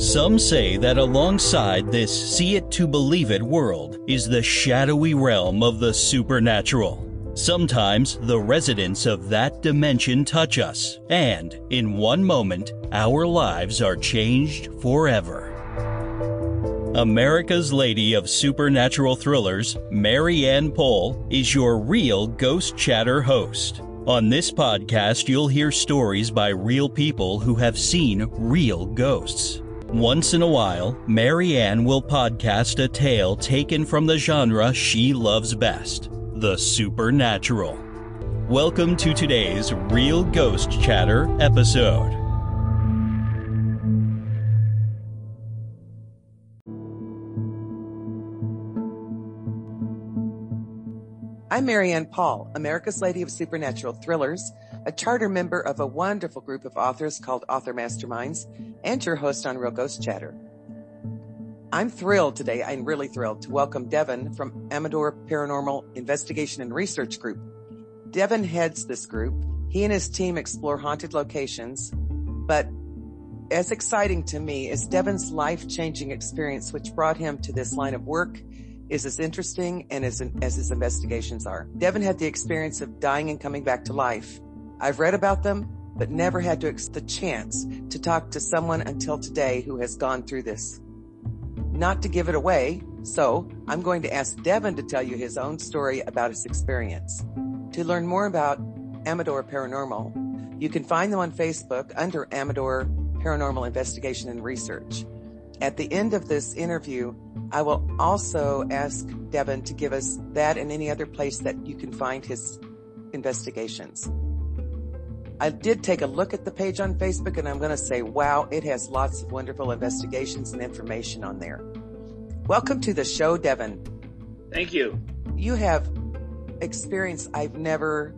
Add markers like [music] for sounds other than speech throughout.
Some say that alongside this see it to believe it world is the shadowy realm of the supernatural. Sometimes the residents of that dimension touch us, and in one moment, our lives are changed forever. America's Lady of Supernatural Thrillers, Mary Ann Pohl, is your real Ghost Chatter host. On this podcast, you'll hear stories by real people who have seen real ghosts. Once in a while, Marianne will podcast a tale taken from the genre she loves best the supernatural. Welcome to today's Real Ghost Chatter episode. I'm Marianne Paul, America's Lady of Supernatural Thrillers, a charter member of a wonderful group of authors called Author Masterminds, and your host on Real Ghost Chatter. I'm thrilled today, I'm really thrilled to welcome Devin from Amador Paranormal Investigation and Research Group. Devin heads this group. He and his team explore haunted locations, but as exciting to me is Devin's life-changing experience, which brought him to this line of work is as interesting and as, as his investigations are. Devin had the experience of dying and coming back to life. I've read about them, but never had to the chance to talk to someone until today who has gone through this. Not to give it away, so I'm going to ask Devin to tell you his own story about his experience. To learn more about Amador Paranormal, you can find them on Facebook under Amador Paranormal Investigation and Research. At the end of this interview, I will also ask Devin to give us that and any other place that you can find his investigations. I did take a look at the page on Facebook and I'm going to say, wow, it has lots of wonderful investigations and information on there. Welcome to the show, Devin. Thank you. You have experience I've never,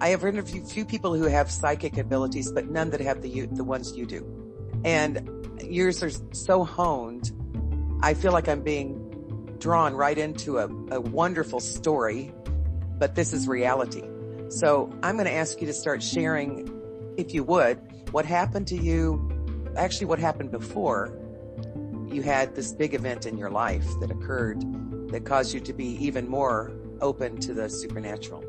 I have interviewed few people who have psychic abilities, but none that have the, the ones you do. And mm-hmm. yours are so honed. I feel like I'm being drawn right into a, a wonderful story, but this is reality. So I'm going to ask you to start sharing, if you would, what happened to you, actually what happened before you had this big event in your life that occurred that caused you to be even more open to the supernatural.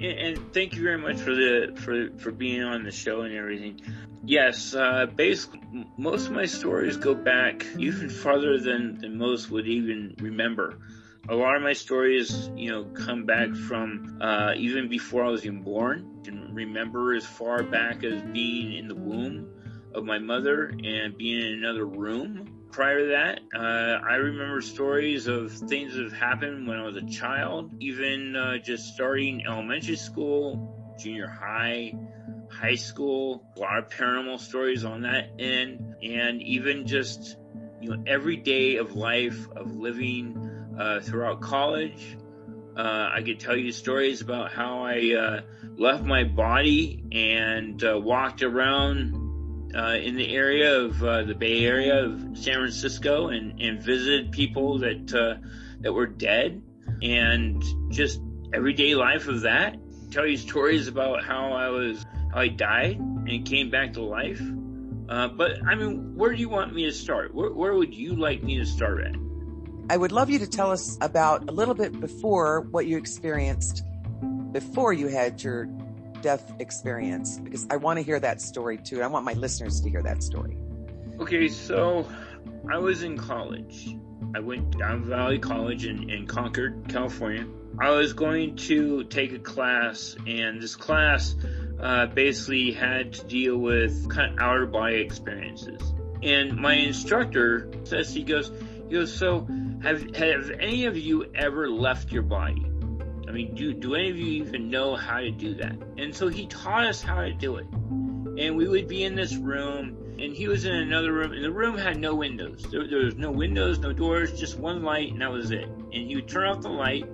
And thank you very much for the for for being on the show and everything. Yes, uh, basically, most of my stories go back even farther than, than most would even remember. A lot of my stories, you know, come back from uh, even before I was even born. I can remember as far back as being in the womb of my mother and being in another room. Prior to that, uh, I remember stories of things that have happened when I was a child, even uh, just starting elementary school, junior high, high school, a lot of paranormal stories on that end, and even just, you know, every day of life of living uh, throughout college. Uh, I could tell you stories about how I uh, left my body and uh, walked around uh, in the area of uh, the Bay Area of San Francisco and, and visited people that that were dead, and just everyday life of that. Tell you stories about how I was I died and came back to life. Uh, but I mean, where do you want me to start? Where, where would you like me to start at? I would love you to tell us about a little bit before what you experienced before you had your death experience, because I want to hear that story too. I want my listeners to hear that story. Okay, so I was in college. I went down Valley College in, in Concord, California. I was going to take a class, and this class uh, basically had to deal with kind of outer body experiences. And my instructor says, he goes, he goes, so have, have any of you ever left your body? I mean, do, do any of you even know how to do that? And so he taught us how to do it. And we would be in this room, and he was in another room, and the room had no windows. There, there was no windows, no doors, just one light, and that was it. And he would turn off the light,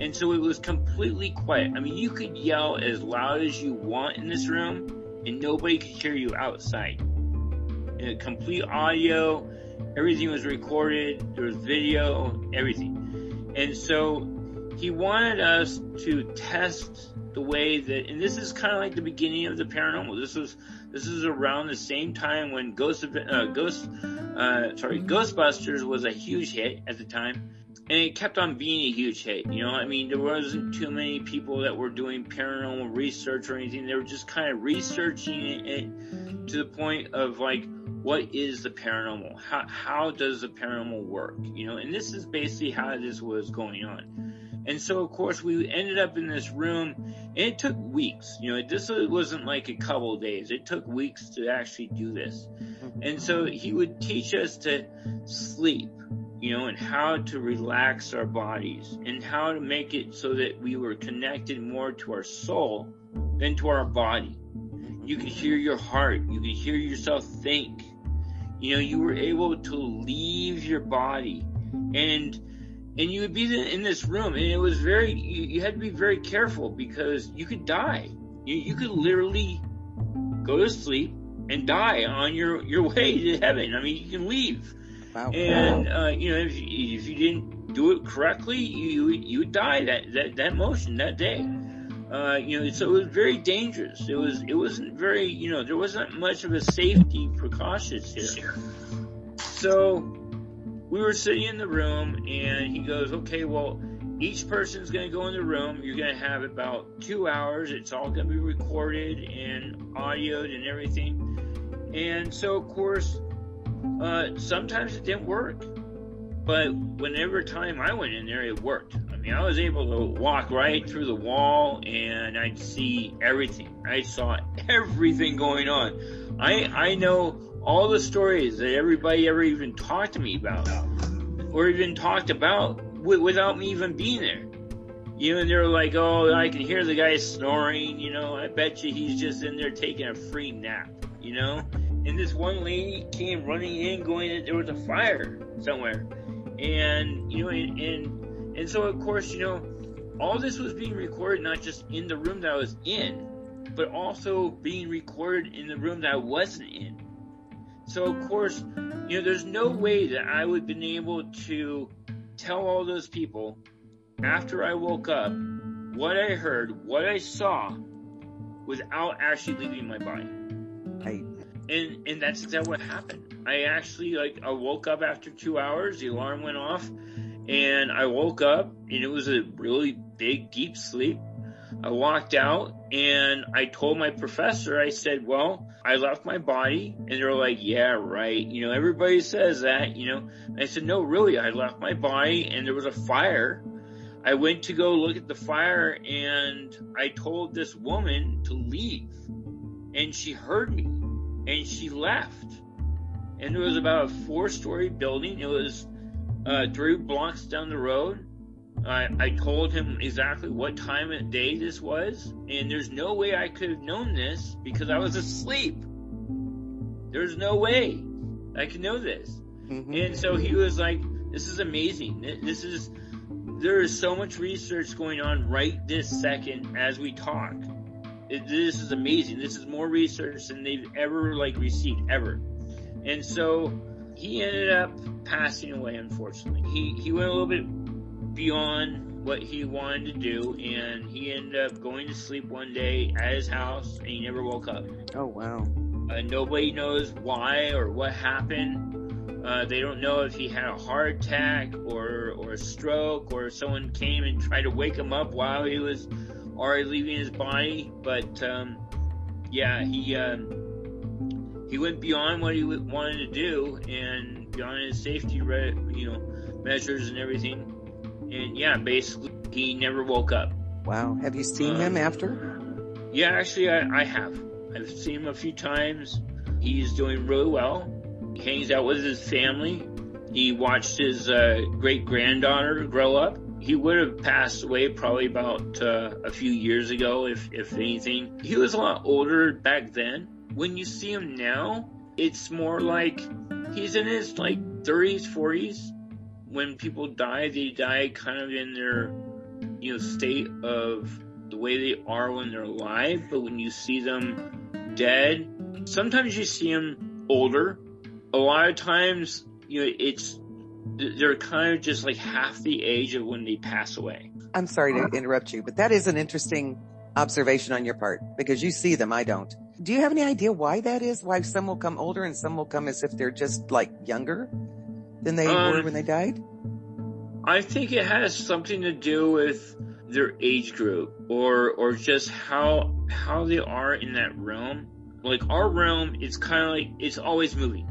and so it was completely quiet. I mean, you could yell as loud as you want in this room, and nobody could hear you outside. And complete audio, everything was recorded, there was video, everything. And so he wanted us to test the way that, and this is kind of like the beginning of the paranormal. This was this is around the same time when ghost uh, ghost uh, sorry, Ghostbusters was a huge hit at the time. And it kept on being a huge hit, you know. I mean, there wasn't too many people that were doing paranormal research or anything. They were just kind of researching it to the point of like, what is the paranormal? How, how does the paranormal work? You know, and this is basically how this was going on. And so, of course, we ended up in this room, and it took weeks. You know, this wasn't like a couple days. It took weeks to actually do this. Mm-hmm. And so he would teach us to sleep, you know, and how to relax our bodies and how to make it so that we were connected more to our soul than to our body. You could hear your heart. You could hear yourself think you know, you were able to leave your body and and you would be in this room and it was very you, you had to be very careful because you could die. You, you could literally go to sleep and die on your your way to heaven. I mean, you can leave. Wow. And uh, you know, if you, if you didn't do it correctly, you you would die that that that motion that day. Uh, you know, so it was very dangerous. It was, it wasn't very, you know, there wasn't much of a safety precautions here. So we were sitting in the room and he goes, okay, well, each person's going to go in the room. You're going to have about two hours. It's all going to be recorded and audioed and everything. And so, of course, uh, sometimes it didn't work. But whenever time I went in there, it worked. I mean, I was able to walk right through the wall and I'd see everything. I saw everything going on. I, I know all the stories that everybody ever even talked to me about or even talked about w- without me even being there. You know, and they're like, oh, I can hear the guy snoring, you know, I bet you he's just in there taking a free nap, you know? And this one lady came running in going that there was a fire somewhere and you know, and, and and so of course, you know, all this was being recorded not just in the room that I was in, but also being recorded in the room that I wasn't in. So of course, you know, there's no way that I would have been able to tell all those people after I woke up what I heard, what I saw, without actually leaving my body. And and that's exactly what happened. I actually like I woke up after two hours. The alarm went off, and I woke up, and it was a really big, deep sleep. I walked out, and I told my professor. I said, "Well, I left my body," and they're like, "Yeah, right. You know, everybody says that. You know." And I said, "No, really, I left my body, and there was a fire." I went to go look at the fire, and I told this woman to leave, and she heard me, and she left and it was about a four-story building. It was uh, three blocks down the road. I, I told him exactly what time of day this was, and there's no way I could have known this because I was asleep. There's no way I could know this. Mm-hmm. And so he was like, "This is amazing. This is there is so much research going on right this second as we talk. It, this is amazing. This is more research than they've ever like received ever." And so he ended up passing away, unfortunately. He, he went a little bit beyond what he wanted to do, and he ended up going to sleep one day at his house, and he never woke up. Oh, wow. Uh, nobody knows why or what happened. Uh, they don't know if he had a heart attack or, or a stroke or someone came and tried to wake him up while he was already leaving his body. But, um, yeah, he, um, he went beyond what he wanted to do and beyond his safety, you know, measures and everything. And yeah, basically, he never woke up. Wow. Have you seen um, him after? Yeah, actually, I, I have. I've seen him a few times. He's doing really well. He hangs out with his family. He watched his uh, great granddaughter grow up. He would have passed away probably about uh, a few years ago, if if anything. He was a lot older back then, when you see him now, it's more like he's in his like 30s, 40s. When people die, they die kind of in their, you know, state of the way they are when they're alive. But when you see them dead, sometimes you see them older. A lot of times, you know, it's they're kind of just like half the age of when they pass away. I'm sorry to interrupt you, but that is an interesting observation on your part because you see them, I don't. Do you have any idea why that is? Why some will come older and some will come as if they're just like younger than they um, were when they died? I think it has something to do with their age group or or just how how they are in that realm. Like our realm, it's kind of like it's always moving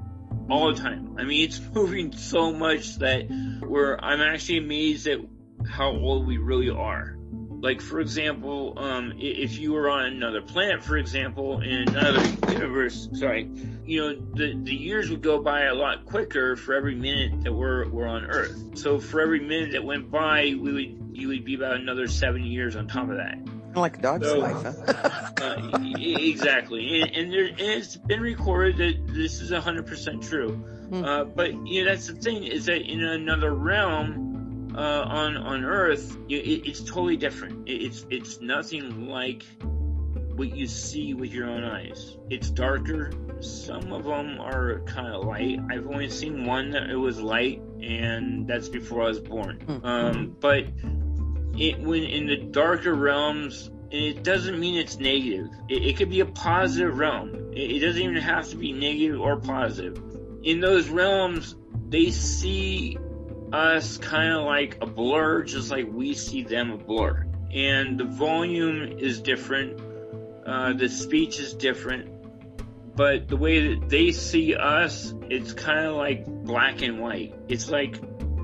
all the time. I mean, it's [laughs] moving so much that we're, I'm actually amazed at how old we really are. Like, for example, um, if you were on another planet, for example, in another universe, sorry, you know, the, the years would go by a lot quicker for every minute that we're, we're on Earth. So for every minute that went by, we would, you would be about another seven years on top of that. Like a dog's so, life, huh? [laughs] uh, exactly. And, and, there, and it's been recorded that this is 100% true. Hmm. Uh, but, you know, that's the thing is that in another realm, uh, on on Earth, it, it's totally different. It, it's it's nothing like what you see with your own eyes. It's darker. Some of them are kind of light. I've only seen one that it was light, and that's before I was born. Hmm. Um, but it when in the darker realms, and it doesn't mean it's negative. It, it could be a positive realm. It, it doesn't even have to be negative or positive. In those realms, they see us kind of like a blur, just like we see them a blur. And the volume is different, uh, the speech is different, but the way that they see us, it's kind of like black and white. It's like,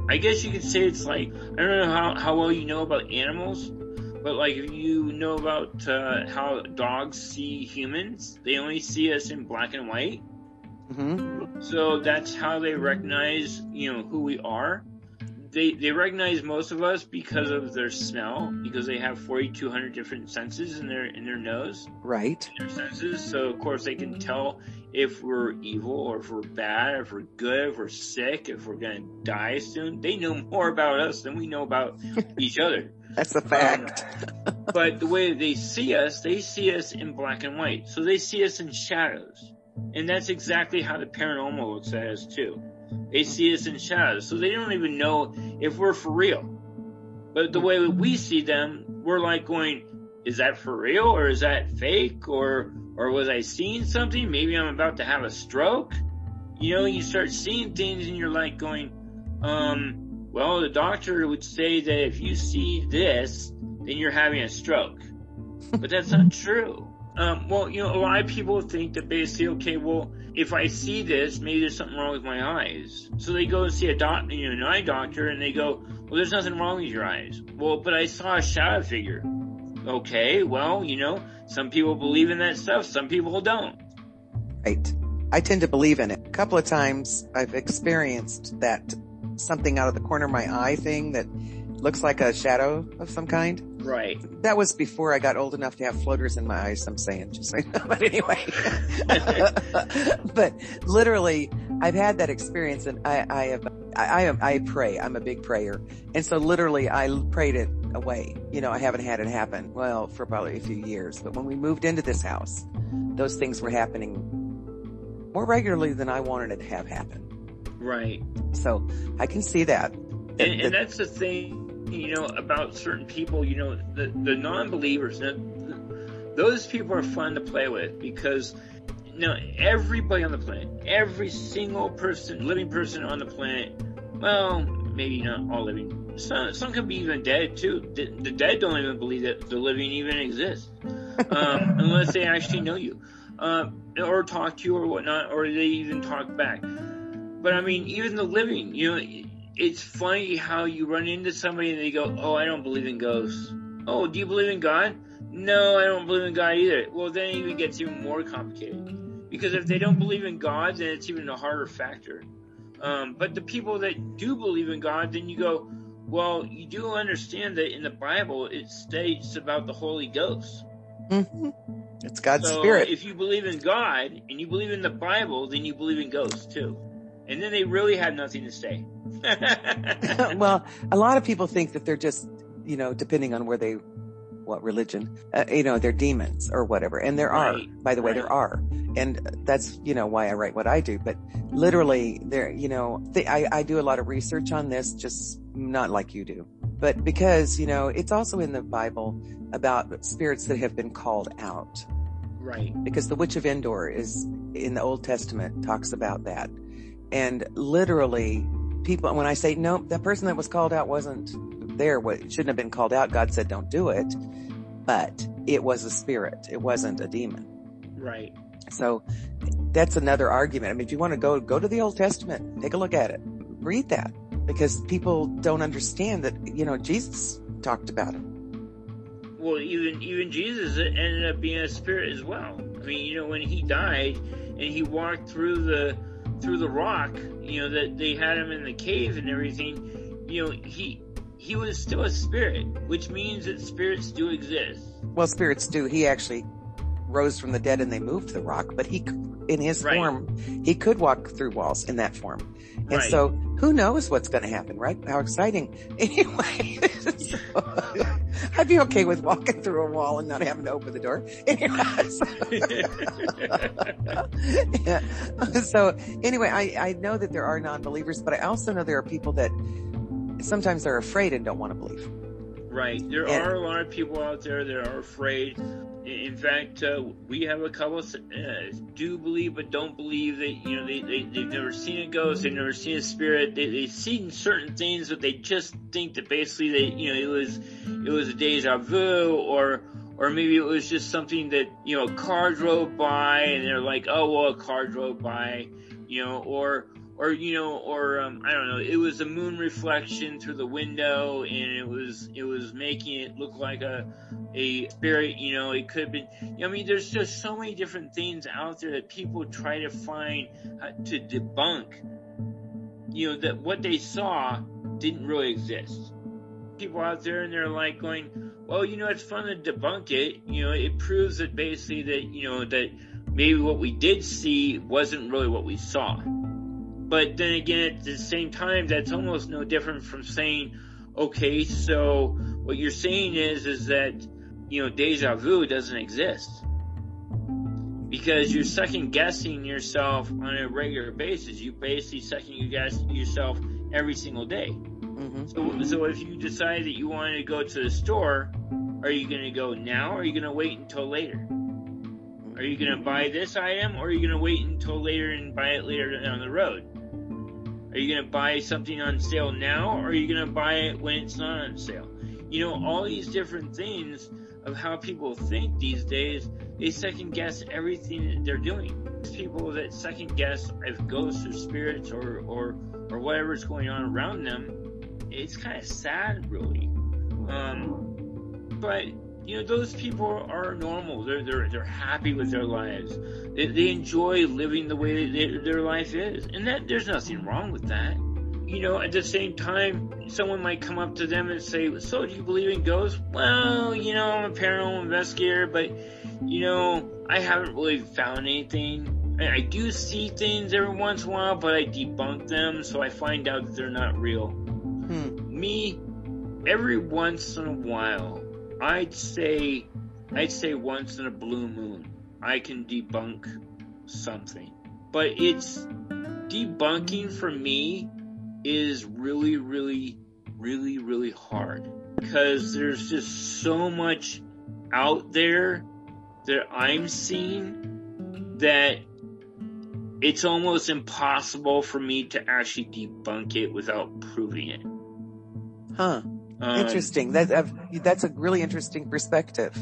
I guess you could say it's like, I don't know how, how well you know about animals, but like if you know about uh, how dogs see humans, they only see us in black and white. Mm-hmm. So that's how they recognize, you know, who we are they they recognize most of us because of their smell because they have 4200 different senses in their in their nose right in their senses so of course they can tell if we're evil or if we're bad if we're good if we're sick if we're gonna die soon they know more about us than we know about [laughs] each other. That's a fact. um, [laughs] [laughs] but the way they see us they see us in black and white. So they see us in shadows. And that's exactly how the paranormal looks at us too. They see us in shadows. So they don't even know if we're for real. But the way we see them, we're like going, is that for real or is that fake or, or was I seeing something? Maybe I'm about to have a stroke. You know, you start seeing things and you're like going, um, well, the doctor would say that if you see this, then you're having a stroke. But that's not [laughs] true. Um, well, you know, a lot of people think that basically, okay, well, if I see this, maybe there's something wrong with my eyes. So they go and see a doc, you know, an eye doctor, and they go, "Well, there's nothing wrong with your eyes." Well, but I saw a shadow figure. Okay, well, you know, some people believe in that stuff, some people don't. Right. I tend to believe in it. A couple of times I've experienced that something out of the corner of my eye thing that looks like a shadow of some kind. Right. That was before I got old enough to have floaters in my eyes. I'm saying, just [laughs] but anyway, [laughs] but literally, I've had that experience, and I, I have, I, I, I pray. I'm a big prayer, and so literally, I prayed it away. You know, I haven't had it happen. Well, for probably a few years, but when we moved into this house, those things were happening more regularly than I wanted it to have happen. Right. So I can see that. And, and that's the thing you know, about certain people, you know, the, the non-believers, those people are fun to play with because, you know, everybody on the planet, every single person, living person on the planet, well, maybe not all living, some, some can be even dead too. The, the dead don't even believe that the living even exists, [laughs] um, unless they actually know you, uh, or talk to you or whatnot, or they even talk back. But I mean, even the living, you know, it's funny how you run into somebody and they go, "Oh, I don't believe in ghosts." "Oh, do you believe in God?" "No, I don't believe in God either." Well, then it even gets even more complicated because if they don't believe in God, then it's even a harder factor. Um, but the people that do believe in God, then you go, well, you do understand that in the Bible it states about the Holy Ghost. Mm-hmm. It's God's so spirit. If you believe in God and you believe in the Bible, then you believe in ghosts too. And then they really have nothing to say. [laughs] well, a lot of people think that they're just, you know, depending on where they, what religion, uh, you know, they're demons or whatever. And there right, are, by the way, right. there are. And that's, you know, why I write what I do. But literally there, you know, I, I do a lot of research on this, just not like you do. But because, you know, it's also in the Bible about spirits that have been called out Right. Because the witch of Endor is in the Old Testament talks about that. And literally people, when I say, no, that person that was called out wasn't there, what shouldn't have been called out. God said, don't do it. But it was a spirit. It wasn't a demon. Right. So that's another argument. I mean, if you want to go, go to the Old Testament, take a look at it, read that because people don't understand that, you know, Jesus talked about it. Well, even, even Jesus ended up being a spirit as well. I mean, you know, when he died and he walked through the, through the rock, you know, that they had him in the cave and everything, you know, he, he was still a spirit, which means that spirits do exist. Well, spirits do. He actually rose from the dead and they moved the rock, but he, in his right. form, he could walk through walls in that form. And right. so who knows what's going to happen, right? How exciting. [laughs] Anyway, [laughs] so, I'd be okay with walking through a wall and not having to open the door. [laughs] yeah. So anyway, I, I know that there are non-believers, but I also know there are people that sometimes they're afraid and don't want to believe. Right. There and, are a lot of people out there that are afraid. In fact, uh, we have a couple uh, do believe but don't believe that, you know, they, they, they've never seen a ghost, they've never seen a spirit, they, they've seen certain things, but they just think that basically they, you know, it was, it was a deja vu or, or maybe it was just something that, you know, a car drove by and they're like, oh, well, a car drove by, you know, or, or you know, or um, I don't know. It was a moon reflection through the window, and it was it was making it look like a a spirit. You know, it could have been. I mean, there's just so many different things out there that people try to find uh, to debunk. You know that what they saw didn't really exist. People out there and they're like going, well, you know, it's fun to debunk it. You know, it proves that basically that you know that maybe what we did see wasn't really what we saw. But then again, at the same time, that's almost no different from saying, okay, so what you're saying is, is that, you know, deja vu doesn't exist. Because you're second guessing yourself on a regular basis. You basically second guess yourself every single day. Mm-hmm. So, so if you decide that you want to go to the store, are you going to go now or are you going to wait until later? Are you going to buy this item or are you going to wait until later and buy it later down the road? Are you going to buy something on sale now or are you going to buy it when it's not on sale? You know, all these different things of how people think these days, they second guess everything that they're doing. People that second guess if ghosts or spirits or, or, or whatever's going on around them, it's kind of sad, really. Um, but you know, those people are normal. They're they're they're happy with their lives. They, they enjoy living the way they, their life is, and that there's nothing wrong with that. You know, at the same time, someone might come up to them and say, "So, do you believe in ghosts?" Well, you know, I'm a paranormal investigator, but you know, I haven't really found anything. I do see things every once in a while, but I debunk them, so I find out that they're not real. Hmm. Me, every once in a while, I'd say, I'd say once in a blue moon, I can debunk something. But it's debunking for me is really, really, really, really hard because there's just so much out there that I'm seeing that it's almost impossible for me to actually debunk it without proving it. Huh. Um, interesting. That uh, that's a really interesting perspective.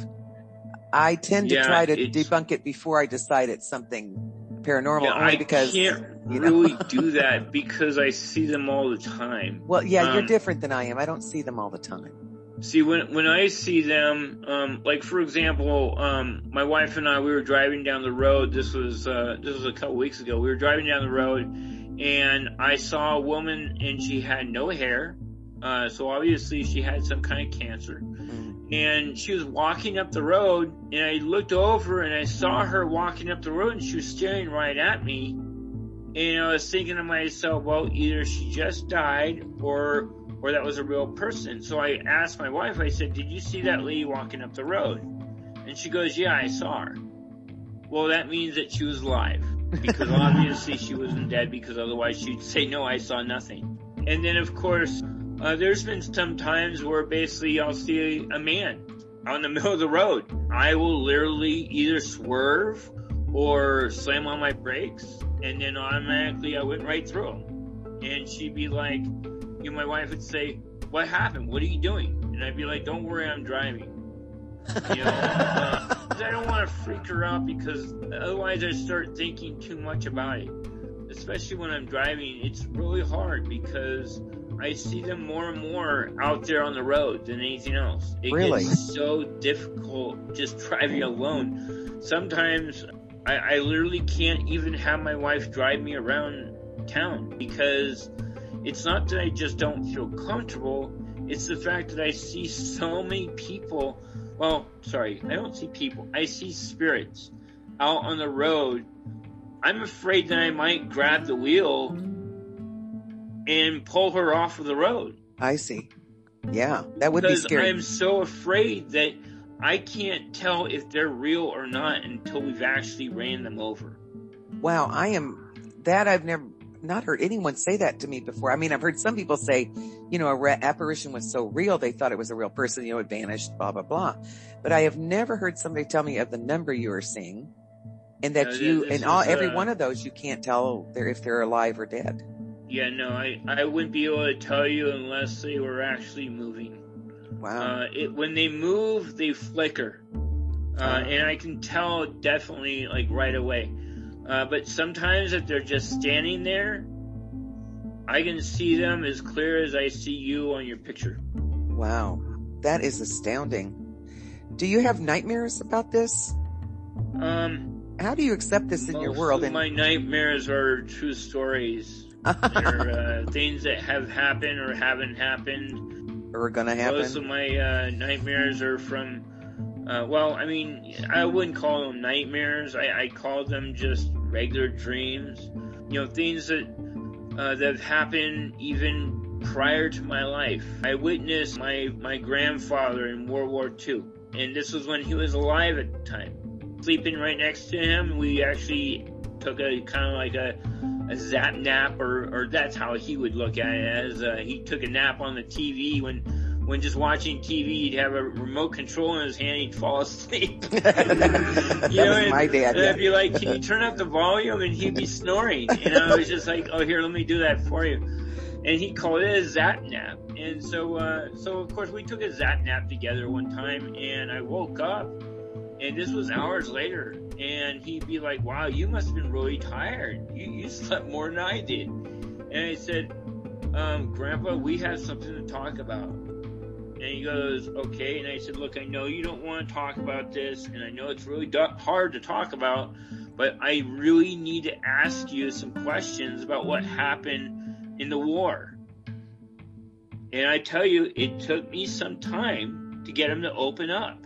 I tend to yeah, try to debunk it before I decide it's something paranormal, yeah, only I because can't you know? really [laughs] do that because I see them all the time. Well, yeah, um, you're different than I am. I don't see them all the time. See, when when I see them, um, like for example, um, my wife and I, we were driving down the road. This was uh, this was a couple weeks ago. We were driving down the road, and I saw a woman, and she had no hair uh, so obviously she had some kind of cancer. Mm-hmm. And she was walking up the road and I looked over and I saw her walking up the road and she was staring right at me. And I was thinking to myself, well, either she just died or, or that was a real person. So I asked my wife, I said, did you see that lady walking up the road? And she goes, yeah, I saw her. Well, that means that she was alive because [laughs] obviously she wasn't dead because otherwise she'd say, no, I saw nothing. And then of course, uh, there's been some times where basically I'll see a man on the [laughs] middle of the road I will literally either swerve or slam on my brakes, and then automatically I went right through him. And she'd be like, you know, my wife would say, "What happened? What are you doing?" And I'd be like, "Don't worry, I'm driving." You know, uh, I don't want to freak her out because otherwise I start thinking too much about it. Especially when I'm driving, it's really hard because I see them more and more out there on the road than anything else. It Really? gets so difficult just driving alone. Sometimes I, I literally can't even have my wife drive me around town because it's not that I just don't feel comfortable. It's the fact that I see so many people. Well, sorry, I don't see people. I see spirits out on the road. I'm afraid that I might grab the wheel and pull her off of the road I see. Yeah, that would be scary. I'm so afraid that I can't tell if they're real or not until we've actually ran them over. Wow, I am that I've never not heard anyone say that to me before. I mean, I've heard some people say, you know, a re- apparition was so real they thought it was a real person, you know, it vanished, blah blah blah. But I have never heard somebody tell me of the number you are seeing, and that No, you and all every uh, one of those you can't tell they're, if they're alive or dead. Yeah, no, I, I wouldn't be able to tell you unless they were actually moving. Wow. Uh, it, when they move, they flicker. Uh, and I can tell definitely like right away. Uh, but sometimes if they're just standing there, I can see them as clear as I see you on your picture. wow. That is astounding. Do you have nightmares about this? Um, How do you accept this in your most world? of my nightmares are true stories. They're uh, things that have happened or haven't happened. or are gonna happen. Most of my uh, nightmares are from, uh, well, I mean, I wouldn't call them nightmares. I, I call them just regular dreams. You know, things that uh, that have happened even prior to my life. I witnessed my my grandfather in World War II, and this was when he was alive at the time. Sleeping right next to him, we actually took a kind of like a a zap nap, or or that's how he would look at it. As uh, he took a nap on the TV when when just watching TV, he'd have a remote control in his hand, he'd fall asleep. [laughs] that know, was and- my dad. and yeah. I'd be like, "Can you turn up the volume?" And he'd be snoring, and I was just like, "Oh, here, let me do that for you." And he called it a zap nap. And so, uh, so of course, we took a zap nap together one time, and I woke up, and this was hours later, and he'd be like, "Wow, you must have been really tired. You you [laughs] slept more than I did." And I said, um, "Grandpa, we have something to talk about." And he goes, okay. And I said, look, I know you don't want to talk about this, and I know it's really du- hard to talk about, but I really need to ask you some questions about what happened in the war. And I tell you, it took me some time to get him to open up.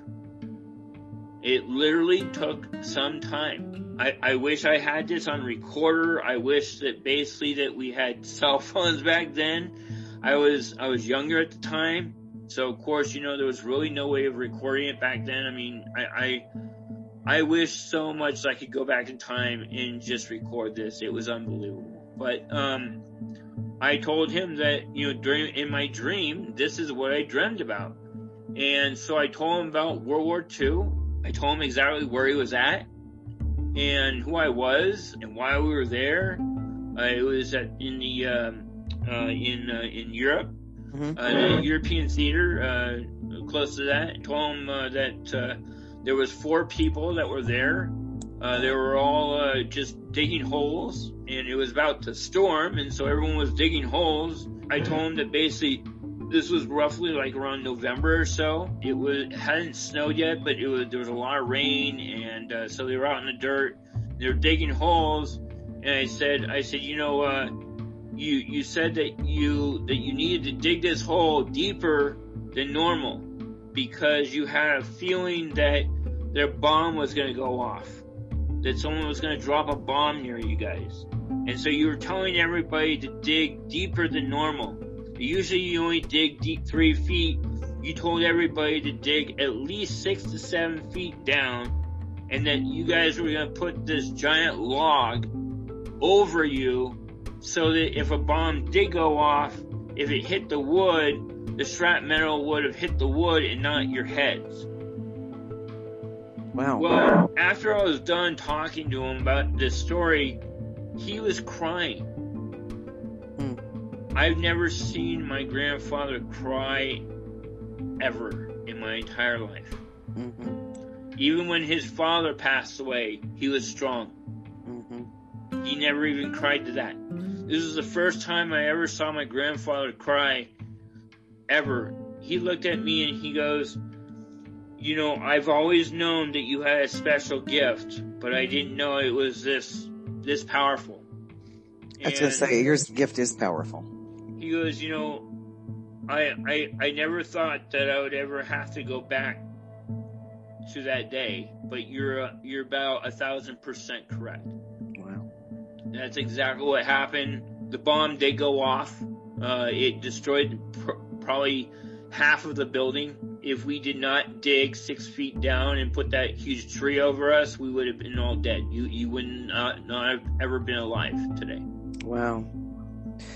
It literally took some time. I, I wish I had this on recorder. I wish that basically that we had [laughs] cell phones back then. I was I was younger at the time, so of course you know there was really no way of recording it back then. I mean, I I, I wish so much I could go back in time and just record this. It was unbelievable. But um, I told him that you know during in my dream this is what I dreamed about, and so I told him about World War II. I told him exactly where he was at and who I was and why we were there. Uh, it was at in the um, uh, in uh, in Europe, Mhm. uh, the European theater, uh, close to that. I told him uh, that uh, there was four people that were there. Uh, they were all uh, just digging holes, and it was about to storm, and so everyone was digging holes. I told him that basically this was roughly like around November or so. It was hadn't snowed yet, but it was there was a lot of rain, and uh, so they were out in the dirt. They were digging holes, and I said, I said, you know, uh, you you said that you that you needed to dig this hole deeper than normal because you had a feeling that their bomb was going to go off, that someone was going to drop a bomb near you guys, and so you were telling everybody to dig deeper than normal. Usually you only dig deep three feet. You told everybody to dig at least six to seven feet down, and that you guys were going to put this giant log over you so that if a bomb did go off, if it hit the wood, the shrapnel would have hit the wood and not your heads. Wow. Well, after I was done talking to him about this story, he was crying. Hmm. I've never seen my grandfather cry ever in my entire life. Mm-hmm. Even when his father passed away, he was strong. Mm-hmm. He never even cried to that. This is the first time I ever saw my grandfather cry ever. He looked at me and he goes, You know, I've always known that you had a special gift, but I didn't know it was this this powerful. I was gonna say your gift is powerful. He goes, you know, I I I never thought that I would ever have to go back to that day, but you're uh, you're about a thousand percent correct. Wow. That's exactly what happened. The bomb did go off. Uh, it destroyed pr- probably half of the building. If we did not dig six feet down and put that huge tree over us, we would have been all dead. You you would not not have ever been alive today. Wow.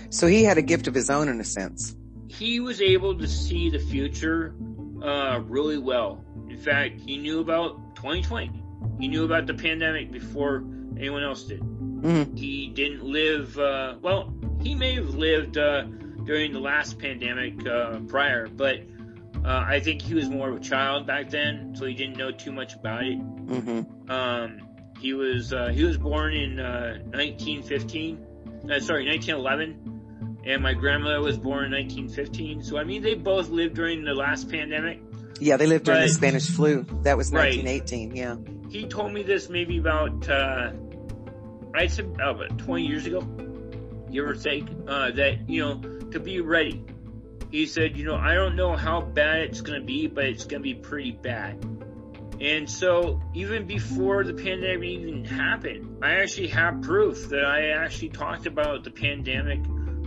So he had a gift of his own in a sense. He was able to see the future uh, really well. In fact, he knew about 2020. He knew about the pandemic before anyone else did. Mm-hmm. he didn't live uh, well he may have lived uh, during the last pandemic uh, prior but uh, i think he was more of a child back then so he didn't know too much about it Mm-hmm. um, he was uh, he was born in uh, 1915 uh, sorry 1911 and my grandmother was born in 1915 so i mean they both lived during the last pandemic Yeah, they lived during the Spanish flu. That was Right. 1918. Yeah. he told me this maybe about uh, I'd say about 20 years ago, give or take, uh, that you know to be ready. He said, you know, I don't know how bad it's going to be, but it's going to be pretty bad. And so even before the pandemic even happened, I actually have proof that I actually talked about the pandemic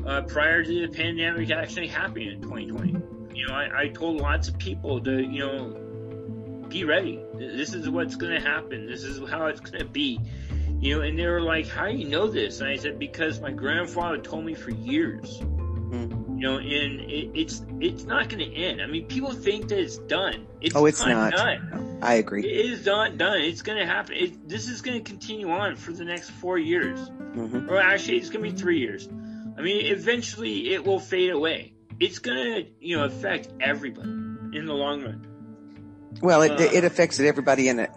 uh, prior to the pandemic actually happening in 2020. You know, I, I told lots of people to, you know, be ready. This is what's going to happen. This is how it's going to be. You know, and they were like, "How do you know this?" And I said, "Because my grandfather told me for years." Mm. You know, and it, it's it's not going to end. I mean, people think that it's done. It's Oh, it's not. done. I agree. It is not done. It's going to happen. It, this is going to continue on for the next four years, hmm or actually, it's going to be three years. I mean, eventually, it will fade away. It's going to, you know, affect everybody in the long run. Well, it, Uh, it affects everybody in a,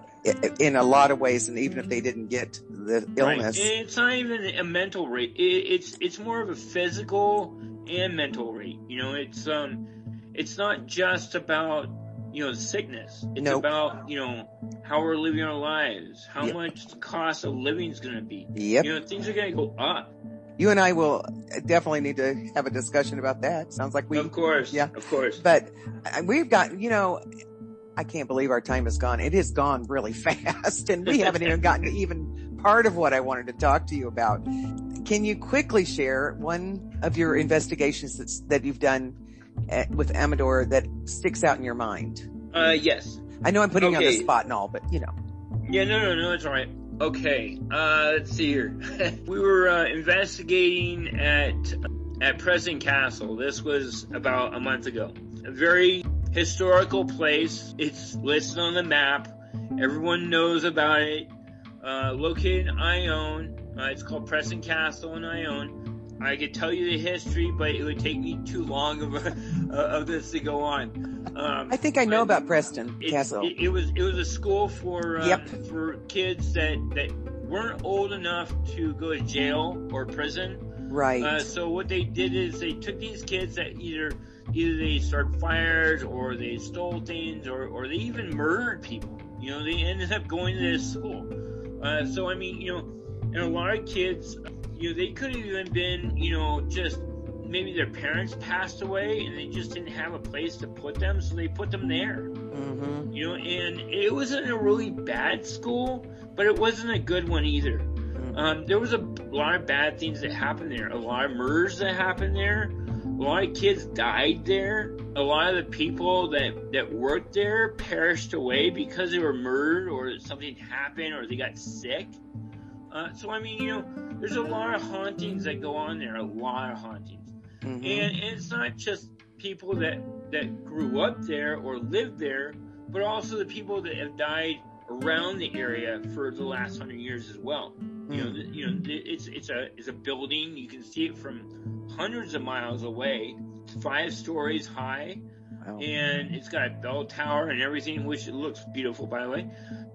in a lot of ways, and even if they didn't get the illness, Right. It's not even a mental rate. It, it's it's more of a physical and mental rate. You know, it's um, it's not just about you know sickness. It's Nope. about you know how we're living our lives, how Yep. much the cost of living is going to be. yep. You know, things are going to go up. You and I will definitely need to have a discussion about that. Sounds like we, of course. yeah. Of course. but uh, we've got, you know, I can't believe our time is gone. It has gone really [laughs] fast and we haven't even gotten to even part of what I wanted to talk to you about. Can you quickly share one of your investigations that's, that you've done uh, with Amador that sticks out in your mind? Uh, yes. I know I'm putting you on the spot and all, but you know. Yeah, no, no, no, it's all right. Okay, uh, let's see here. [laughs] we were uh, investigating at at Preston Castle. This was about a month ago. A very historical place. It's listed on the map. Everyone knows about it. Uh, located in Ione. Uh, it's called Preston Castle in own. I could tell you the history, but it would take me too long of, a, [laughs] of this to go on. Um, I think I know about Preston it, Castle. It, it was it was a school for um, Yep. for kids that that weren't old enough to go to jail or prison. right. Uh, so what they did is they took these kids that either either they started fires or they stole things or or they even murdered people. You know, they ended up going to this school. Uh, so I mean, you know, and a lot of kids, you know, they could have even been, you know, just maybe their parents passed away and they just didn't have a place to put them, so they put them there. hmm You know, and it wasn't a really bad school, but it wasn't a good one either. Um, there was a lot of bad things that happened there. A lot of murders that happened there. A lot of kids died there. A lot of the people that, that worked there perished away because they were murdered or something happened or they got sick. Uh, so I mean, you know, there's a lot of hauntings that go on there. A lot of hauntings. hmm And, and it's not just people that, that grew up there or lived there, but also the people that have died around the area for the last hundred years as well. Mm. You know, the, you know, the, it's it's a it's a building. You can see it from hundreds of miles away. Five stories high. And it's got a bell tower and everything, which looks beautiful, by the way.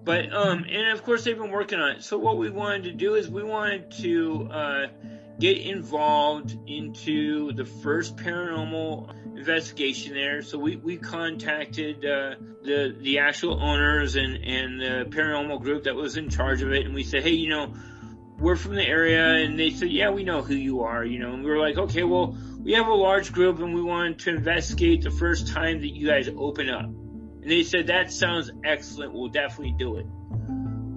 But um, and of course they've been working on it. So what we wanted to do is we wanted to uh, get involved into the first paranormal investigation there. So we we contacted uh, the the actual owners and and the paranormal group that was in charge of it, and we said, hey, you know. We're from the area, and they said, "Yeah, we know who you are." You know, and we were like, "Okay, well, we have a large group, and we wanted to investigate the first time that you guys open up." And they said, that sounds excellent. We'll definitely do it.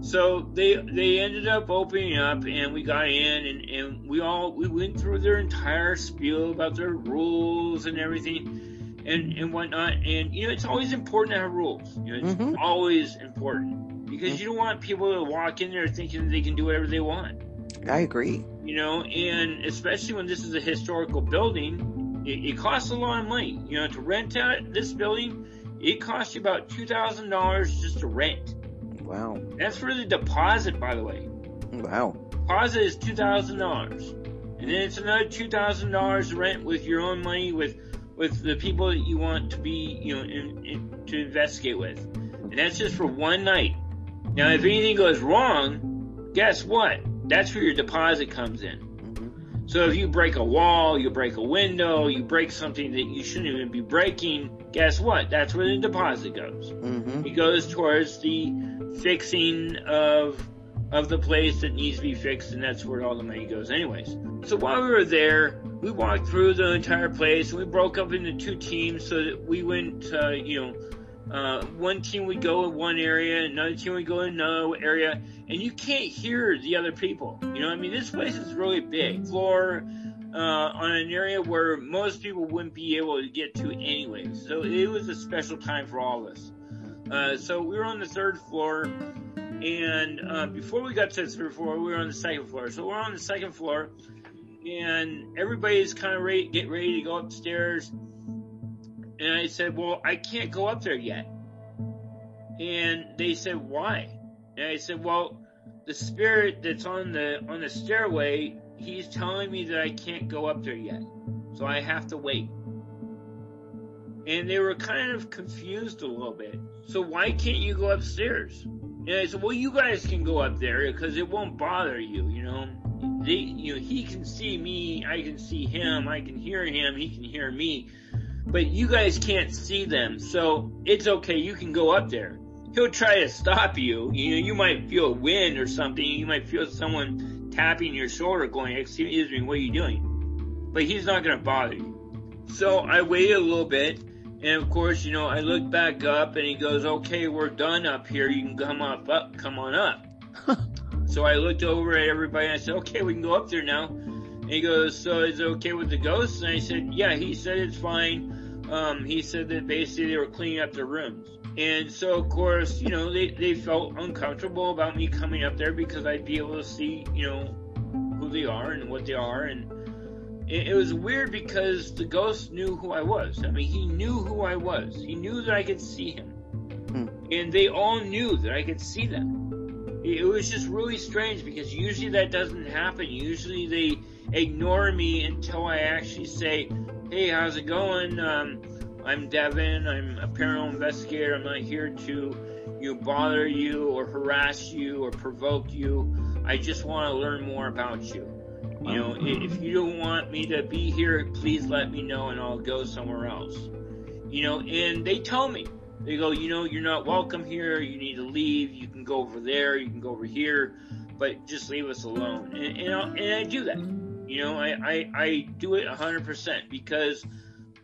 So they, they ended up opening up and we got in and, and we all, we went through their entire spiel about their rules and everything and, and whatnot. And, you know, it's always important to have rules. You know, it's Mhm. always important because you don't want people to walk in there thinking they can do whatever they want I agree. You know, and especially when this is a historical building, it, it costs a lot of money. You know, to rent out this building, it costs you about two thousand dollars just to rent. Wow. That's for the deposit, by the way. Wow. Deposit is two thousand dollars, and then it's another two thousand dollars rent with your own money with with the people that you want to be, you know, in, in, to investigate with, and that's just for one night. Now, if anything goes wrong, guess what? That's where your deposit comes in. hmm So if you break a wall, you break a window, you break something that you shouldn't even be breaking, guess what? That's where the deposit goes. hmm It goes towards the fixing of of the place that needs to be fixed, and that's where all the money goes, anyways. So while we were there, we walked through the entire place, and we broke up into two teams so that we went, uh, you know, uh, one team would go in one area, another team would go in another area, and you can't hear the other people. You know, I mean, this place is really big. Floor uh, on an area where most people wouldn't be able to get to anyway. So it was a special time for all of us. Uh, so we were on the third floor, and uh, before we got to the third floor, we were on the second floor. So we're on the second floor, and everybody's kind of ready, get ready to go upstairs. And I said, "Well, I can't go up there yet." And they said, "Why?" And I said, "Well, the spirit that's on the on the stairway, he's telling me that I can't go up there yet, so I have to wait." And they were kind of confused a little bit. So why can't you go upstairs? And I said, well, you guys can go up there because it won't bother you, you know. They, you know, he can see me, I can see him, I can hear him, he can hear me, but you guys can't see them, so it's okay. You can go up there. He'll try to stop you. You know, you might feel a wind or something. You might feel someone tapping your shoulder, going, "Excuse me, what are you doing?" But he's not going to bother you. So I waited a little bit, and of course, you know, I look back up and he goes, okay, we're done up here. You can come up, up, come on up. [laughs] so I looked over at everybody and I said, okay, we can go up there now. And he goes, so is it okay with the ghosts? And I said, yeah, he said it's fine. Um, he said that basically they were cleaning up their rooms. And so, of course, you know, they, they felt uncomfortable about me coming up there because I'd be able to see, you know, who they are and what they are. And it, it was weird because the ghost knew who I was. I mean, he knew who I was. He knew that I could see him. Hmm. And they all knew that I could see them. It, it was just really strange because usually that doesn't happen. Usually they ignore me until I actually say, hey, how's it going? Um, I'm Devin. I'm a paranormal investigator. I'm not here to you know, bother you or harass you or provoke you. I just want to learn more about you. You know, if you don't want me to be here, please let me know and I'll go somewhere else. You know, and they tell me, they go, you know, you're not welcome here. You need to leave. You can go over there. You can go over here, but just leave us alone. And, and, I'll, and I do that. You know, I, I, I do it 100% because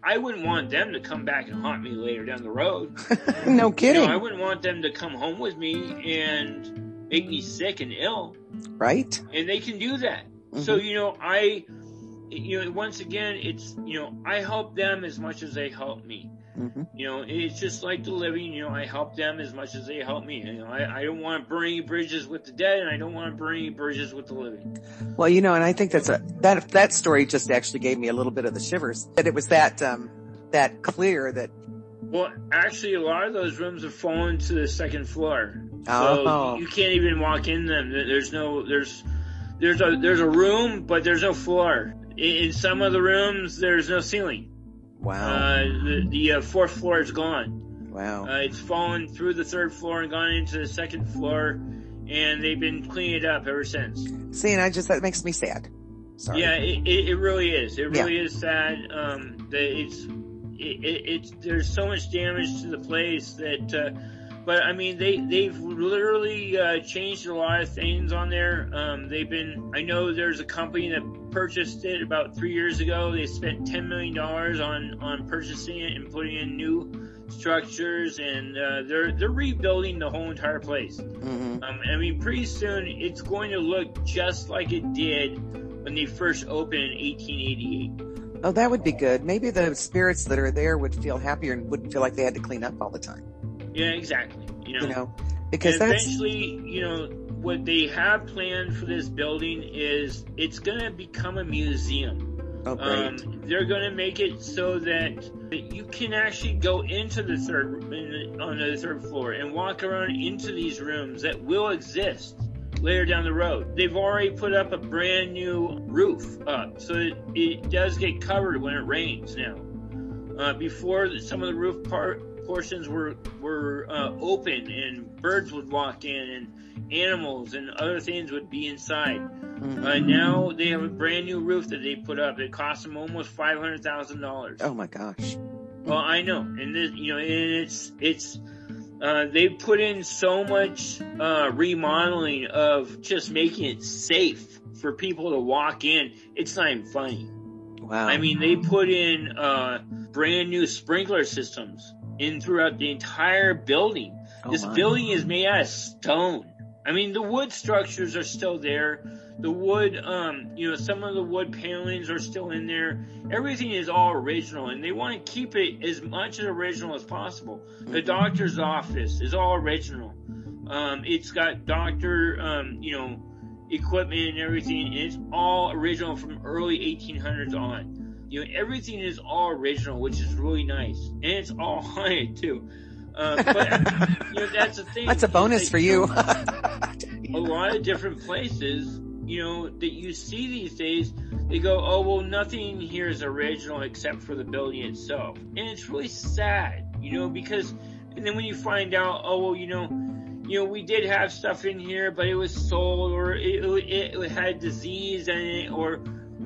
I wouldn't want them to come back and haunt me later down the road. [laughs] no You know, kidding. I wouldn't want them to come home with me and make me sick and ill right? and they can do that. So mm-hmm. you know, I, you know, once again, it's you know, I help them as much as they help me. Hmm You know, it's just like the living. You know, I help them as much as they help me. You know, I, I don't want to burn any bridges with the dead, and I don't want to burn any bridges with the living. Well, you know, and I think that's a that that story just actually gave me a little bit of the shivers. That it was that um that clear that Well, actually, a lot of those rooms have fallen to the second floor. So Oh. you can't even walk in them. There's no, there's, there's a, there's a room, but there's no floor. In, in some of the rooms, there's no ceiling. Wow. Uh, the, the uh, fourth floor is gone. wow. Uh, it's fallen through the third floor and gone into the second floor, and they've been cleaning it up ever since. See, and I just, that makes me sad. Sorry. Yeah, it, it, it really is. It Yeah. really is sad. Um, that it's it, it, it's there's so much damage to the place that. Uh, but I mean, they they've literally uh, changed a lot of things on there. Um, they've been. I know there's a company that purchased it about three years ago. They spent ten million dollars on on purchasing it and putting in new structures, and uh, they're they're rebuilding the whole entire place. hmm Um, I mean, pretty soon it's going to look just like it did when they first opened in 1888. Oh, that would be good. Maybe the spirits that are there would feel happier and wouldn't feel like they had to clean up all the time. Yeah, exactly. You know, You know, because eventually, you know, what they have planned for this building is it's going to become a museum. oh great. Um, they're going to make it so that, that you can actually go into the third in on the third floor and walk around into these rooms that will exist later down the road. They've already put up a brand new roof up, so it, it does get covered when it rains now. Uh, before some of the roof part portions were were uh, open and birds would walk in and animals and other things would be inside. Mhm. Uh, now they have a brand new roof that they put up. It cost them almost five hundred thousand dollars. oh my gosh. Well, I know, and this, you know, and it's it's uh, they put in so much uh, remodeling of just making it safe for people to walk in. It's not even funny. Wow. I mean, they put in uh, brand new sprinkler systems in throughout the entire building. Oh, this my. building is made out of stone. I mean, the wood structures are still there. The wood, um, you know, some of the wood panelings are still in there. Everything is all original, and they want to keep it as much as original as possible. The Mhm. doctor's office is all original. Um, it's got doctor, um, you know, equipment and everything, and it's all original from early 1800s on. You know, everything is all original, which is really nice, and it's all [laughs] haunted too. Uh, but [laughs] you know, that's the thing. That's a bonus Like, for you. [laughs] a lot of different places, you know, that you see these days, they go, oh, well, nothing here is original except for the building itself. And it's really sad, you know, because, and then when you find out, oh, well, you know, you know, we did have stuff in here, but it was sold or it, it, it had disease in it or,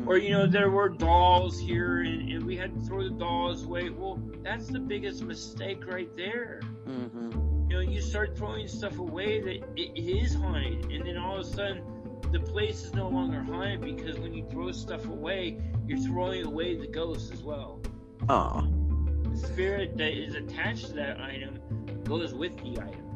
or, you know, there were dolls here and, and we had to throw the dolls away. Well, that's the biggest mistake right there hmm you know, you start throwing stuff away that it, it is haunted, and then all of a sudden, the place is no longer haunted because when you throw stuff away, you're throwing away the ghost as well. Aw. The spirit that is attached to that item goes with the item.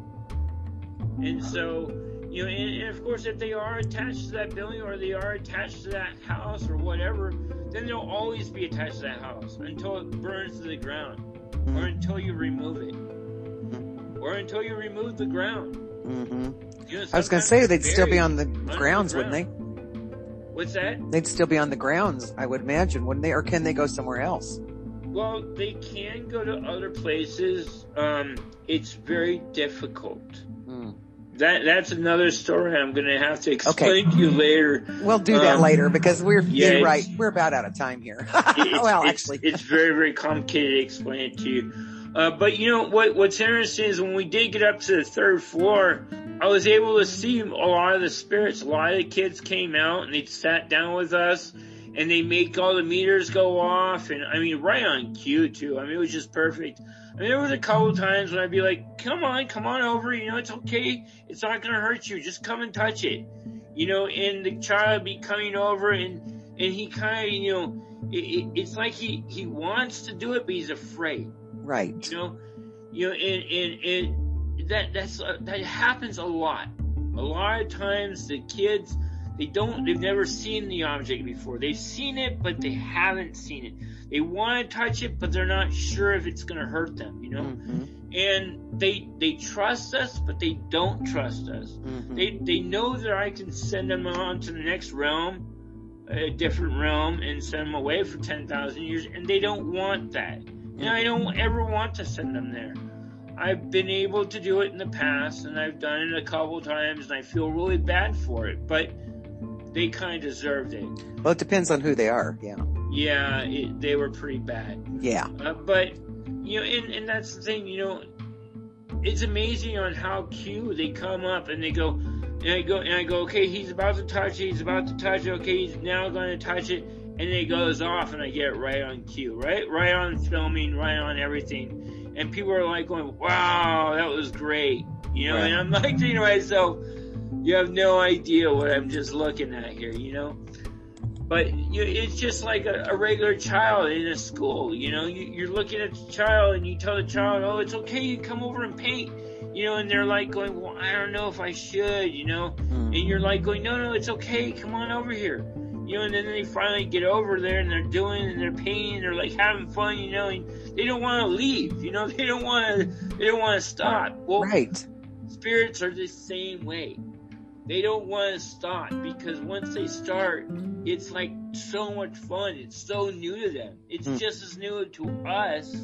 And so, you know, and, and of course, if they are attached to that building or they are attached to that house or whatever, then they'll always be attached to that house until it burns to the ground or Mhm. until you remove it or until you remove the ground. hmm You know, I was going to say they'd still be on the grounds, the wouldn't they? What's that? They'd still be on the grounds, I would imagine, wouldn't they? Or can they go somewhere else? Well, they can go to other places. Um, it's very difficult. That that's another story I'm going to have to explain to you later. We'll do that Um, later because we're yeah, you're right. We're about out of time here. [laughs] Well, it's- actually, it's very very complicated to explain it to you. Uh, but you know what? What's interesting is when we did get up to the third floor, I was able to see a lot of the spirits. A lot of the kids came out and they sat down with us, and they make all the meters go off. And I mean, right on cue too. I mean, it was just perfect. Mean, there was a couple of times when I'd be like, "Come on, come on over. You know, it's okay. It's not gonna hurt you. Just come and touch it." You know, and the child would be coming over and and he kind of, you know, it, it, it's like he he wants to do it, but he's afraid. right. You know, you know, and and, and that that's uh, that happens a lot. A lot of times the kids they don't they've never seen the object before. They've seen it, but they haven't seen it. They want to touch it, but they're not sure if it's going to hurt them. You know, Mhm. and they they trust us, but they don't trust us. Mhm. They they know that I can send them on to the next realm, a different realm, and send them away for ten thousand years, and they don't want that. And I don't ever want to send them there. I've been able to do it in the past, and I've done it a couple times, and I feel really bad for it. But they kind of deserved it. Well, it depends on who they are. Yeah. Yeah, it, they were pretty bad. Yeah. Uh, but you know, and, and that's the thing. You know, it's amazing on how cute they come up and they go, and I go, and I go, okay, he's about to touch it. He's about to touch it. Okay, he's now going to touch it, and it goes off, and I get it right on cue, right, right on filming, right on everything, and people are like going, wow, that was great. You know, Right. and I'm like thinking to myself, you have no idea what I'm just looking at here, you know. But you, it's just like a, a regular child in a school, you know. You, you're looking at the child and you tell the child, "Oh, it's okay, you come over and paint," you know, and they're like going, "Well, I don't know if I should," you know, mm-hmm. and you're like going, "No, no, it's okay, come on over here," you know, and then they finally get over there and they're doing and they're painting, they're like having fun, you know, and they don't want to leave, you know, [laughs] they don't want to, they don't want to stop. Well, Right. spirits are the same way. They don't want to stop because once they start, it's like so much fun. It's so new to them. It's Hmm. just as new to us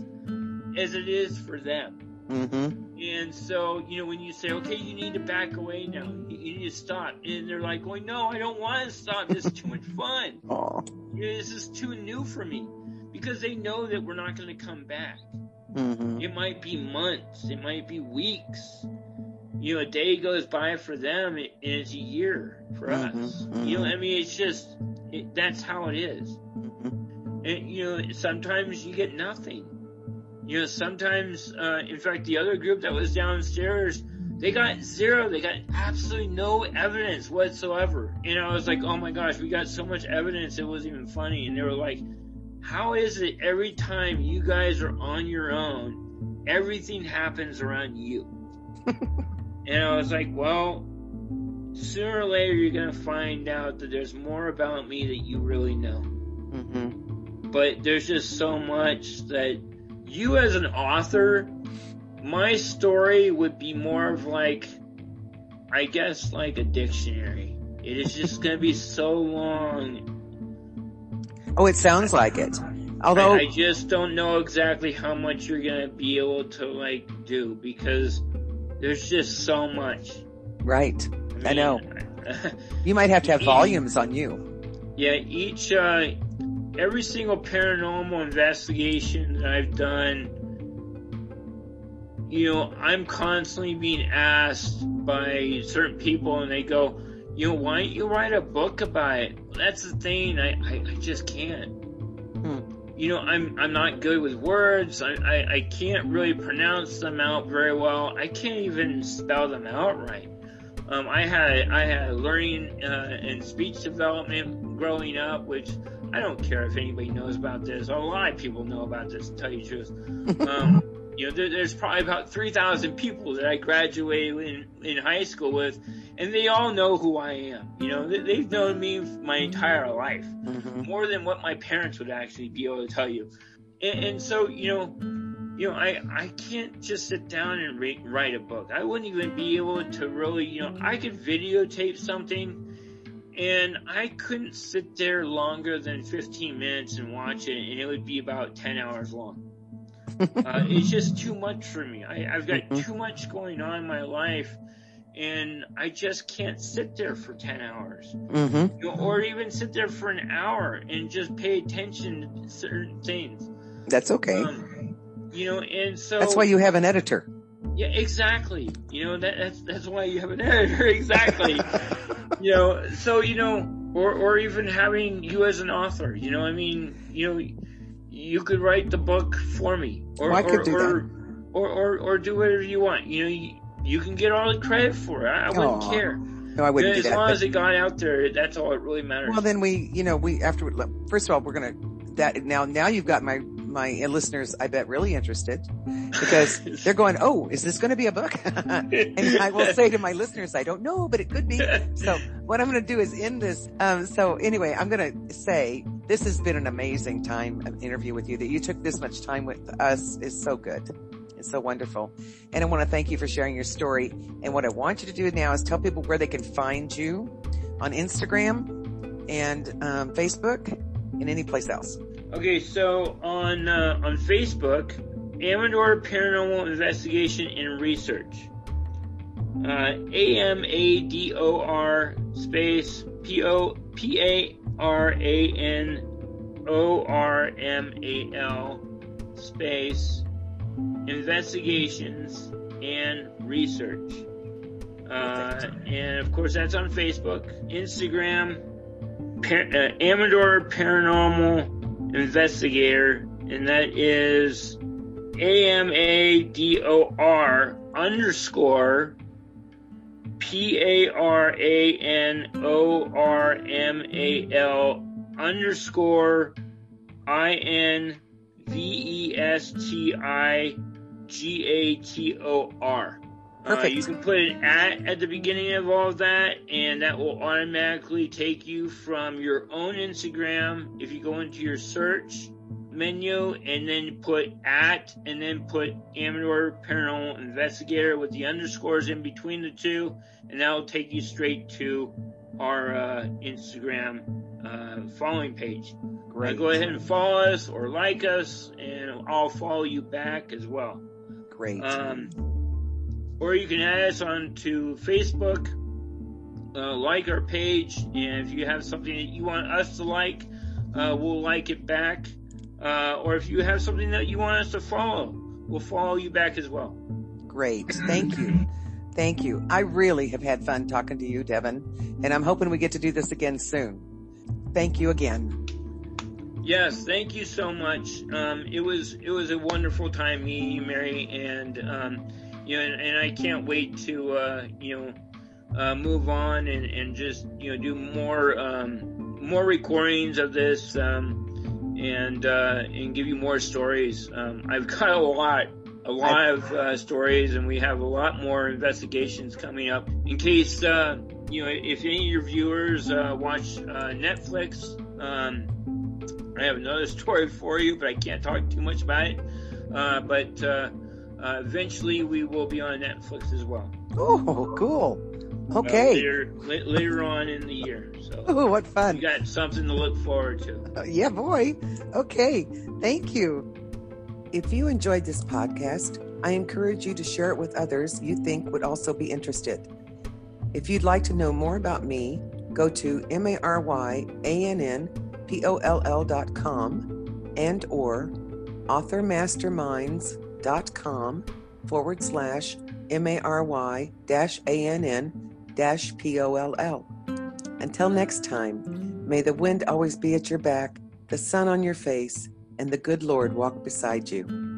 as it is for them. Mm-hmm. And so, you know, when you say, okay, you need to back away now, you, you need to stop. And they're like going, no, I don't want to stop. This is too much [laughs] fun. Oh. You know, this is too new for me. Because they know that we're not going to come back. Mm-hmm. It might be months. It might be weeks. You know, a day goes by for them, and it's a year for Mhm, us. mhm. You know, I mean, it's just it, that's how it is. Mm-hmm. And you know, sometimes you get nothing. You know, sometimes, uh, in fact, the other group that was downstairs, they got zero. They got absolutely no evidence whatsoever. And I was like, oh my gosh, we got so much evidence it wasn't even funny. And they were like, how is it every time you guys are on your own, everything happens around you? [laughs] and I was like, well, sooner or later you're gonna find out that there's more about me that you really know. Mm-hmm. But there's just so much that you as an author, my story would be more of like, I guess like a dictionary. It is just gonna be so long. Oh, it sounds like it. Although, I, I just don't know exactly how much you're gonna be able to like do because there's just so much. right. I know. [laughs] You might have to have volumes on you. Yeah, each, uh, every single paranormal investigation that I've done, you know, I'm constantly being asked by certain people and they go, you know, why don't you write a book about it? That's the thing, I, I, I just can't. You know, I'm, I'm not good with words, I, I, I can't really pronounce them out very well, I can't even spell them out right. Um, I had I had learning uh, and speech development growing up, which I don't care if anybody knows about this. A lot of people know about this. To tell you the truth, [laughs] um, you know, there, there's probably about three thousand people that I graduated in in high school with, and they all know who I am. You know, they, they've known me my entire life Mm-hmm. more than what my parents would actually be able to tell you. And, and so, you know, you know, I, I can't just sit down and re- write a book. I wouldn't even be able to really, you know, I could videotape something and I couldn't sit there longer than 15 minutes and watch it and it would be about 10 hours long. Uh, it's just too much for me. I, I've got Mhm. too much going on in my life and I just can't sit there for 10 hours Mm-hmm. you know, or even sit there for an hour and just pay attention to certain things. That's okay. Um, you know, and so That's why you have an editor. yeah, exactly. You know, that, that's that's why you have an editor, [laughs] exactly. you know, so you know, or or even having you as an author. You know, I mean, you know, you could write the book for me, or I could or, do or, or or or do whatever you want. You know, you, you can get all the credit for it. I, I wouldn't care. No, I wouldn't as do that. long but- as it got out there, that's all that really matters. Well, then we, you know, we after first of all, we're gonna that now. Now you've got my my listeners. I bet really interested because they're going, "Oh, is this going to be a book?" [laughs] and I will say to my listeners, "I don't know, but it could be." So what I'm going to do is end this. Um, so anyway, I'm going to say this has been an amazing time of interview with you. That you took this much time with us is so good. It's so wonderful. And I want to thank you for sharing your story. And what I want you to do now is tell people where they can find you on Instagram and um, Facebook and any place else. Okay, so on uh, on Facebook, Amador Paranormal Investigation and Research. Uh, A M A D O R space P O P A R A N O R M A L space investigations and research. Uh, and of course, that's on Facebook, Instagram, Par- uh, Amador Paranormal Investigator, and that is A M A D O R underscore P A R A N O R M A L underscore I N V E S T I G A T O R. Uh, you can put an at at the beginning of all of that, and that will automatically take you from your own Instagram. If you go into your search menu and then put at, and then put Amador Paranormal Investigator with the underscores in between the two, and that will take you straight to our uh, Instagram uh, following page. Great. go ahead and follow us or like us, and I'll follow you back as well. Great. Um, or you can add us on to Facebook, uh, like our page, and if you have something that you want us to like, uh, we'll like it back. Uh, or if you have something that you want us to follow, we'll follow you back as well. Great. Thank you. Thank you. I really have had fun talking to you, Devin, and I'm hoping we get to do this again soon. Thank you again. Yes, thank you so much. Um, it was it was a wonderful time meeting you, Mary, and um, you know, and, and I can't wait to uh, you know uh, move on and, and just you know do more um, more recordings of this um, and uh, and give you more stories. Um, I've [laughs] got a lot a lot of uh, stories, and we have a lot more investigations coming up. In case uh, you know, if any of your viewers uh, watch uh, Netflix, um, I have another [laughs] story for you, but I can't talk too much about it. Uh, but uh, uh, eventually, we will be on Netflix as well. Oh, cool. Okay. later, later on in the year. So. [laughs] Oh, what fun! You got something to look forward to. yeah, boy. Okay. Thank you. If you enjoyed this podcast, I encourage you to share it with others you think would also be interested. If you'd like to know more about me, go to maryannpoll.com and or authormasterminds.com forward slash M-A-R-Y dash A-N-N dash P-O-L-L. Until next time, may the wind always be at your back, the sun on your face, and the good Lord walk beside you.